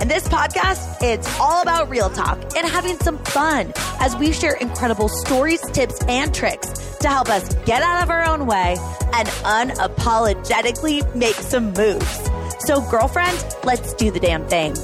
And this podcast, it's all about real talk and having some fun as we share incredible stories, tips, and tricks to help us get out of our own way and unapologetically make some moves. So, girlfriend, let's do the damn thing.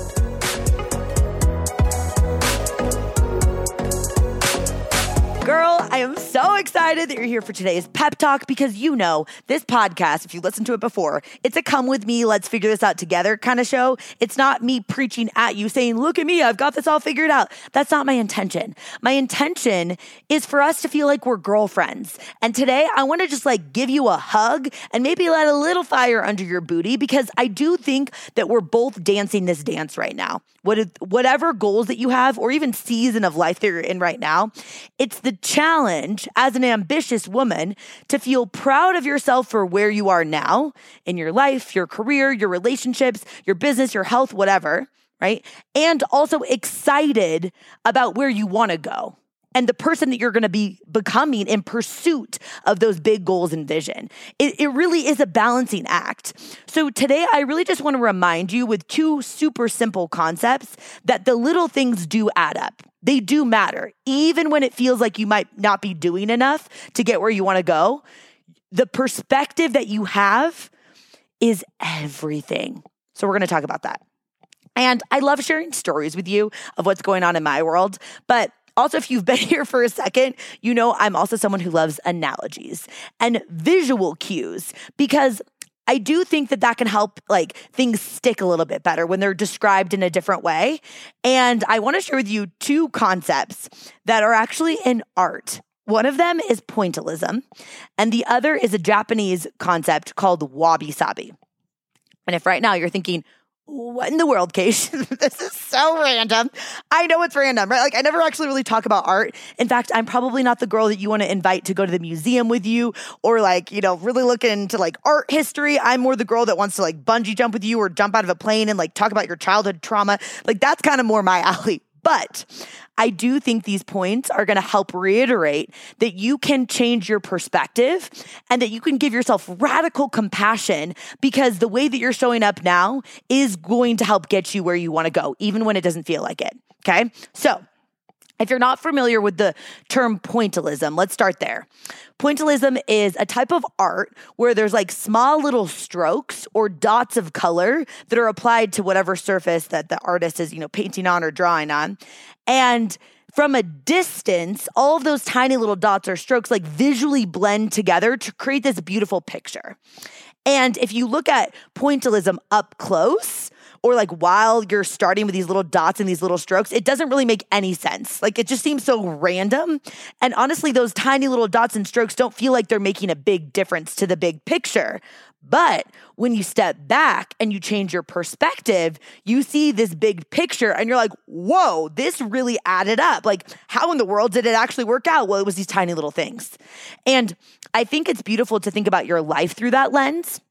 I am so excited that you're here for today's pep talk because you know this podcast, if you listened to it before, it's a come with me, let's figure this out together kind of show. It's not me preaching at you saying, look at me, I've got this all figured out. That's not my intention. My intention is for us to feel like we're girlfriends. And today I want to just like give you a hug and maybe let a little fire under your booty because I do think that we're both dancing this dance right now. What, whatever goals that you have or even season of life that you're in right now, it's the challenge as an ambitious woman to feel proud of yourself for where you are now in your life, your career, your relationships, your business, your health, whatever, right? And also excited about where you want to go and the person that you're going to be becoming in pursuit of those big goals and vision. It, it really is a balancing act. So today, I really just want to remind you with two super simple concepts that the little things do add up. They do matter. Even when it feels like you might not be doing enough to get where you want to go, the perspective that you have is everything. So, we're going to talk about that. And I love sharing stories with you of what's going on in my world. But also, if you've been here for a second, you know I'm also someone who loves analogies and visual cues because I do think that that can help like things stick a little bit better when they're described in a different way. And I want to share with you two concepts that are actually in art. One of them is pointillism, and the other is a Japanese concept called wabi sabi. And if right now you're thinking, what in the world, Case? this is so random. I know it's random, right? Like, I never actually really talk about art. In fact, I'm probably not the girl that you want to invite to go to the museum with you or, like, you know, really look into like art history. I'm more the girl that wants to like bungee jump with you or jump out of a plane and like talk about your childhood trauma. Like, that's kind of more my alley. But I do think these points are going to help reiterate that you can change your perspective and that you can give yourself radical compassion because the way that you're showing up now is going to help get you where you want to go, even when it doesn't feel like it. Okay. So, if you're not familiar with the term pointillism, let's start there. Pointillism is a type of art where there's like small little strokes or dots of color that are applied to whatever surface that the artist is, you know, painting on or drawing on. And from a distance, all of those tiny little dots or strokes like visually blend together to create this beautiful picture. And if you look at pointillism up close, or like while you're starting with these little dots and these little strokes, it doesn't really make any sense. Like it just seems so random. And honestly, those tiny little dots and strokes don't feel like they're making a big difference to the big picture. But when you step back and you change your perspective, you see this big picture and you're like, whoa, this really added up. Like, how in the world did it actually work out? Well, it was these tiny little things. And I think it's beautiful to think about your life through that lens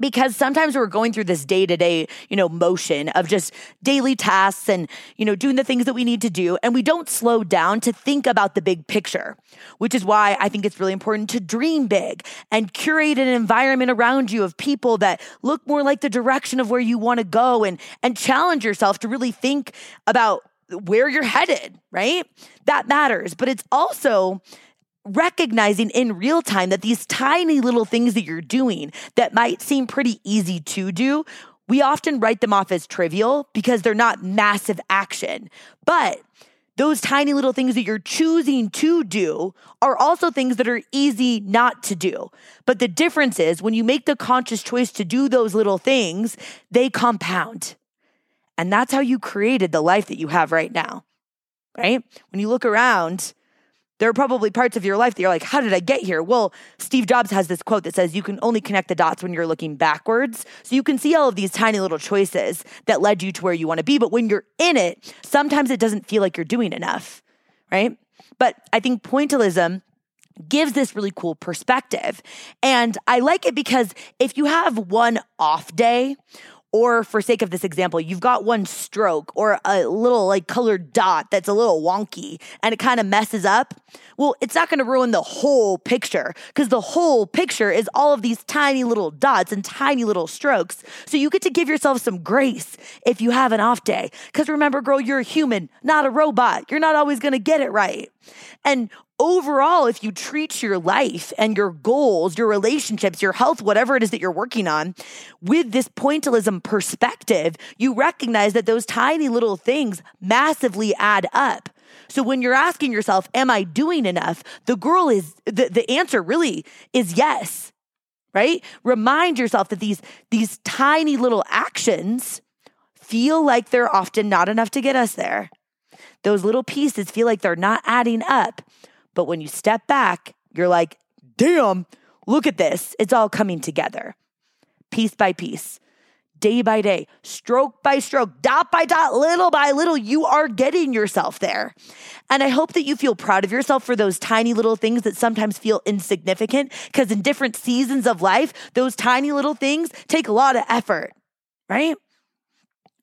because sometimes we're going through this day to day, you know, motion of just daily tasks and, you know, doing the things that we need to do. And we don't slow down to think about the big picture, which is why I think it's really important to dream big and curate an environment around you of people that look more like the direction of where you want to go and, and challenge yourself to really think about where you're headed, right? That matters. But it's also, recognizing in real time that these tiny little things that you're doing that might seem pretty easy to do, we often write them off as trivial because they're not massive action. But those tiny little things that you're choosing to do are also things that are easy not to do. But the difference is when you make the conscious choice to do those little things, they compound. And that's how you created the life that you have right now, right? When you look around, there are probably parts of your life that you're like, how did I get here? Well, Steve Jobs has this quote that says, you can only connect the dots when you're looking backwards. So you can see all of these tiny little choices that led you to where you want to be. But when you're in it, sometimes it doesn't feel like you're doing enough, right? But I think pointillism gives this really cool perspective. And I like it because if you have one off day, or for sake of this example, you've got one stroke or a little like colored dot that's a little wonky and it kind of messes up. Well, it's not going to ruin the whole picture because the whole picture is all of these tiny little dots and tiny little strokes. So you get to give yourself some grace if you have an off day. Because remember, girl, you're a human, not a robot. You're not always going to get it right. And overall, if you treat your life and your goals, your relationships, your health, whatever it is that you're working on with this pointillism perspective, you recognize that those tiny little things massively add up. So when you're asking yourself, am I doing enough? The girl is the, the answer really is yes. Right? Remind yourself that these these tiny little actions feel like they're often not enough to get us there. Those little pieces feel like they're not adding up. But when you step back, you're like, damn, look at this. It's all coming together, piece by piece, day by day, stroke by stroke, dot by dot, little by little. You are getting yourself there. And I hope that you feel proud of yourself for those tiny little things that sometimes feel insignificant, because in different seasons of life, those tiny little things take a lot of effort, right?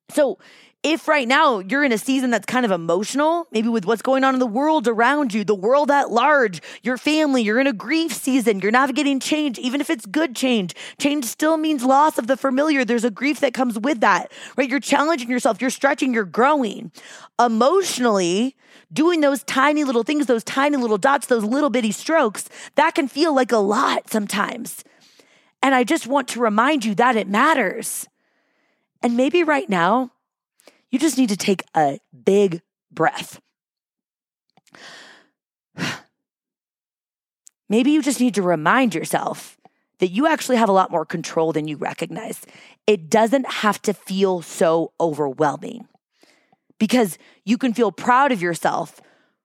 So, if right now you're in a season that's kind of emotional, maybe with what's going on in the world around you, the world at large, your family, you're in a grief season, you're navigating change, even if it's good change, change still means loss of the familiar. There's a grief that comes with that, right? You're challenging yourself, you're stretching, you're growing. Emotionally, doing those tiny little things, those tiny little dots, those little bitty strokes, that can feel like a lot sometimes. And I just want to remind you that it matters. And maybe right now, you just need to take a big breath. Maybe you just need to remind yourself that you actually have a lot more control than you recognize. It doesn't have to feel so overwhelming because you can feel proud of yourself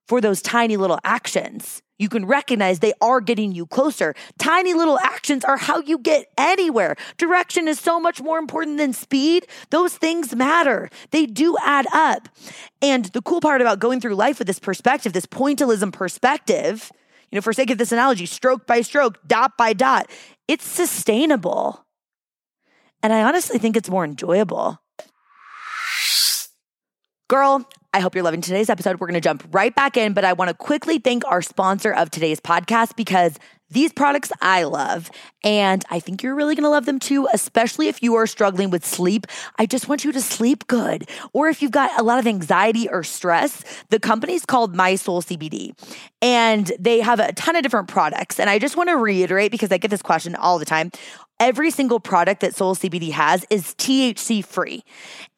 for those tiny little actions you can recognize they are getting you closer. Tiny little actions are how you get anywhere. Direction is so much more important than speed. Those things matter, they do add up. And the cool part about going through life with this perspective, this pointillism perspective, you know, for sake of this analogy, stroke by stroke, dot by dot, it's sustainable. And I honestly think it's more enjoyable. Girl, I hope you're loving today's episode. We're going to jump right back in, but I want to quickly thank our sponsor of today's podcast because these products I love, and I think you're really gonna love them too, especially if you are struggling with sleep. I just want you to sleep good. Or if you've got a lot of anxiety or stress, the company's called My Soul CBD, and they have a ton of different products. And I just wanna reiterate because I get this question all the time every single product that Soul CBD has is THC free.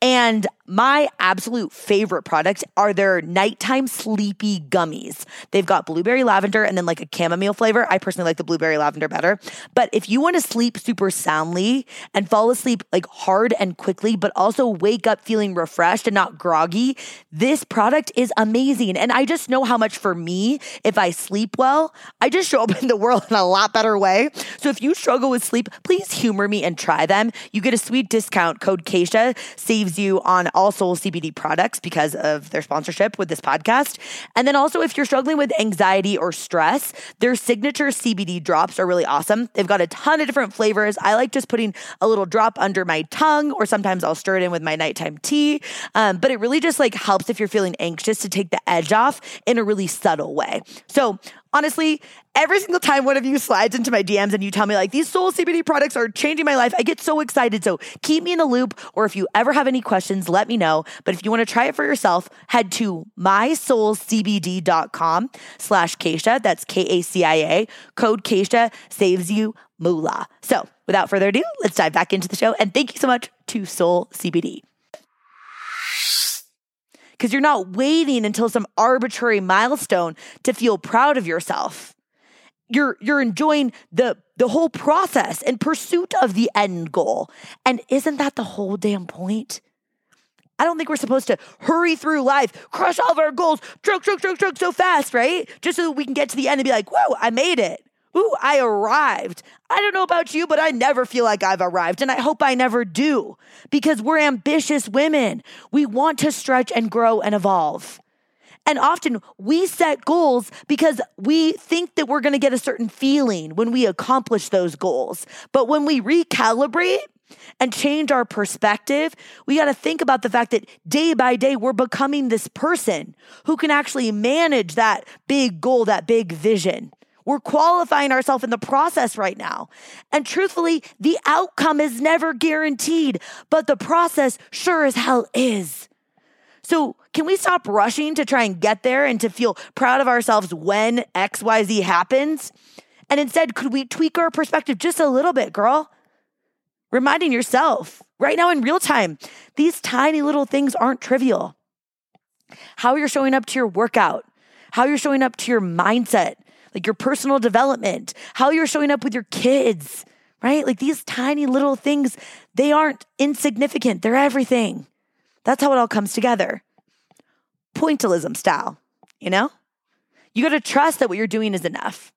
And my absolute favorite product are their nighttime sleepy gummies. They've got blueberry lavender and then like a chamomile flavor. I personally like the blueberry lavender better. But if you want to sleep super soundly and fall asleep like hard and quickly, but also wake up feeling refreshed and not groggy, this product is amazing. And I just know how much for me, if I sleep well, I just show up in the world in a lot better way. So if you struggle with sleep, please humor me and try them. You get a sweet discount code Kacia saves you on all Soul CBD products because of their sponsorship with this podcast. And then also, if you're struggling with anxiety or stress, their signature CBD drops are really awesome. They've got a ton of different flavors. I like just putting a little drop under my tongue, or sometimes I'll stir it in with my nighttime tea. Um, but it really just like helps if you're feeling anxious to take the edge off in a really subtle way. So honestly, every single time one of you slides into my DMs and you tell me like these soul CBD products are changing my life, I get so excited. So keep me in the loop. Or if you ever have any questions, let me know. But if you want to try it for yourself, head to mysoulcbd.com slash Kacia. That's K-A-C-I-A. Code Kacia saves you moolah. So without further ado, let's dive back into the show. And thank you so much to Soul CBD because you're not waiting until some arbitrary milestone to feel proud of yourself. You're you're enjoying the the whole process in pursuit of the end goal. And isn't that the whole damn point? I don't think we're supposed to hurry through life, crush all of our goals, stroke, stroke, stroke, stroke so fast, right? Just so that we can get to the end and be like, whoa, I made it. Ooh, I arrived. I don't know about you, but I never feel like I've arrived, and I hope I never do because we're ambitious women. We want to stretch and grow and evolve. And often we set goals because we think that we're going to get a certain feeling when we accomplish those goals. But when we recalibrate, and change our perspective, we got to think about the fact that day by day we're becoming this person who can actually manage that big goal, that big vision. We're qualifying ourselves in the process right now. And truthfully, the outcome is never guaranteed, but the process sure as hell is. So, can we stop rushing to try and get there and to feel proud of ourselves when XYZ happens? And instead, could we tweak our perspective just a little bit, girl? Reminding yourself right now in real time, these tiny little things aren't trivial. How you're showing up to your workout, how you're showing up to your mindset, like your personal development, how you're showing up with your kids, right? Like these tiny little things, they aren't insignificant, they're everything. That's how it all comes together. Pointillism style, you know? You got to trust that what you're doing is enough.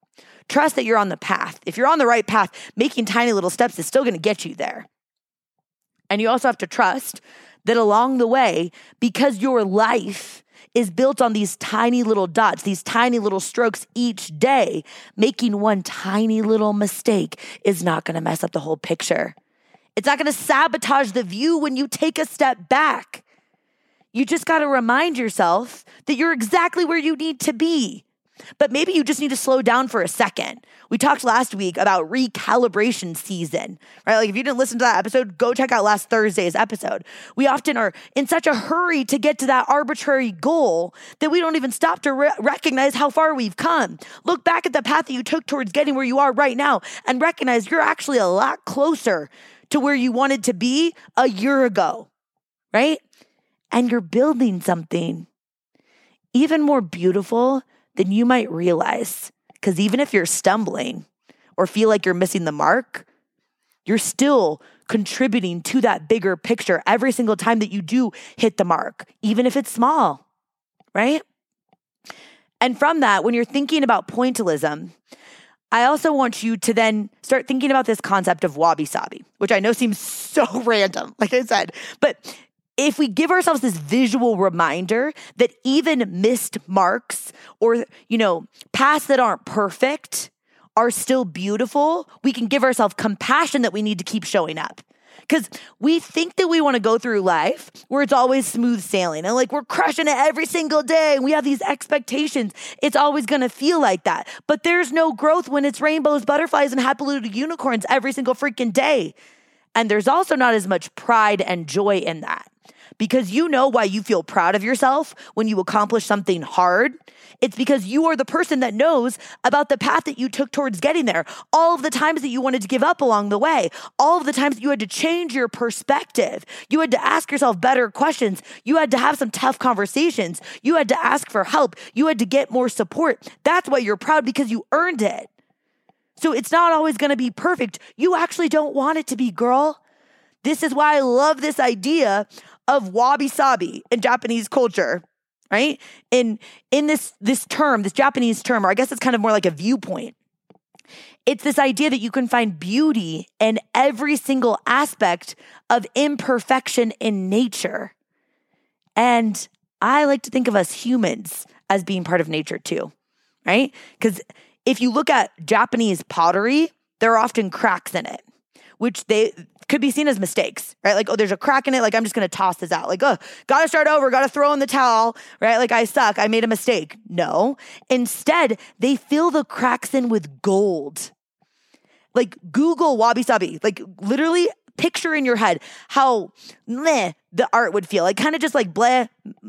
Trust that you're on the path. If you're on the right path, making tiny little steps is still going to get you there. And you also have to trust that along the way, because your life is built on these tiny little dots, these tiny little strokes each day, making one tiny little mistake is not going to mess up the whole picture. It's not going to sabotage the view when you take a step back. You just got to remind yourself that you're exactly where you need to be. But maybe you just need to slow down for a second. We talked last week about recalibration season, right? Like if you didn't listen to that episode, go check out last Thursday's episode. We often are in such a hurry to get to that arbitrary goal that we don't even stop to re- recognize how far we've come. Look back at the path that you took towards getting where you are right now and recognize you're actually a lot closer to where you wanted to be a year ago, right? And you're building something even more beautiful than you might realize. Because even if you're stumbling or feel like you're missing the mark, you're still contributing to that bigger picture every single time that you do hit the mark, even if it's small, right? And from that, when you're thinking about pointillism, I also want you to then start thinking about this concept of wabi sabi, which I know seems so random, like I said, but if we give ourselves this visual reminder that even missed marks or, you know, paths that aren't perfect are still beautiful, we can give ourselves compassion that we need to keep showing up. Because we think that we want to go through life where it's always smooth sailing and like we're crushing it every single day and we have these expectations. It's always going to feel like that. But there's no growth when it's rainbows, butterflies, and happy little unicorns every single freaking day. And there's also not as much pride and joy in that because you know why you feel proud of yourself when you accomplish something hard. It's because you are the person that knows about the path that you took towards getting there. All of the times that you wanted to give up along the way, all of the times that you had to change your perspective. You had to ask yourself better questions. You had to have some tough conversations. You had to ask for help. You had to get more support. That's why you're proud because you earned it. So it's not always going to be perfect. You actually don't want it to be, girl. This is why I love this idea of wabi sabi in Japanese culture, right? In in this this term, this Japanese term, or I guess it's kind of more like a viewpoint. It's this idea that you can find beauty in every single aspect of imperfection in nature. And I like to think of us humans as being part of nature too, right? Because if you look at Japanese pottery, there are often cracks in it which they could be seen as mistakes, right? Like, oh, there's a crack in it. Like, I'm just going to toss this out. Like, oh, got to start over, got to throw in the towel, right? Like, I suck. I made a mistake. No. Instead, they fill the cracks in with gold. Like, Google wabi sabi. Like, literally picture in your head how meh the art would feel. Like, kind of just like bleh,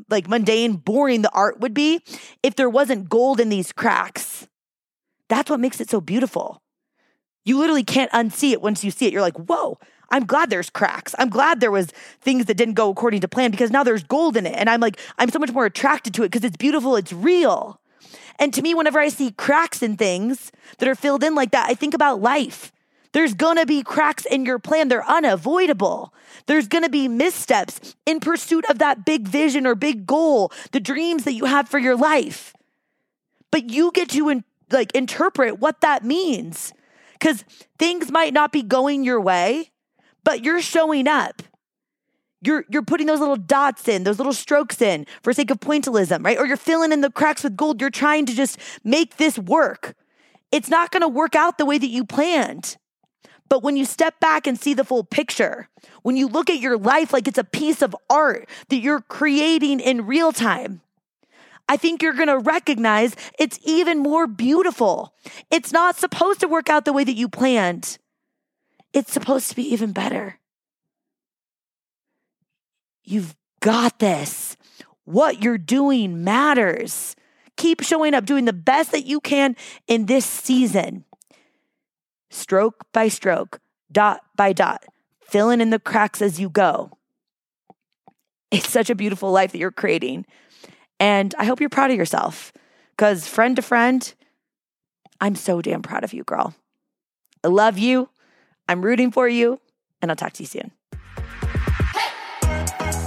like mundane, boring the art would be if there wasn't gold in these cracks. That's what makes it so beautiful. You literally can't unsee it once you see it. You're like, whoa, I'm glad there's cracks. I'm glad there was things that didn't go according to plan because now there's gold in it. And I'm like, I'm so much more attracted to it because it's beautiful, it's real. And to me, whenever I see cracks in things that are filled in like that, I think about life. There's gonna be cracks in your plan. They're unavoidable. There's gonna be missteps in pursuit of that big vision or big goal, the dreams that you have for your life. But you get to in, like interpret what that means because things might not be going your way, but you're showing up. you're you're putting those little dots in, those little strokes in for sake of pointillism, right? Or you're filling in the cracks with gold. You're trying to just make this work. It's not going to work out the way that you planned. But when you step back and see the full picture, when you look at your life like it's a piece of art that you're creating in real time, I think you're going to recognize it's even more beautiful. It's not supposed to work out the way that you planned. It's supposed to be even better. You've got this. What you're doing matters. Keep showing up, doing the best that you can in this season. Stroke by stroke, dot by dot, filling in the cracks as you go. It's such a beautiful life that you're creating. And I hope you're proud of yourself because, friend to friend, I'm so damn proud of you, girl. I love you. I'm rooting for you, and I'll talk to you soon.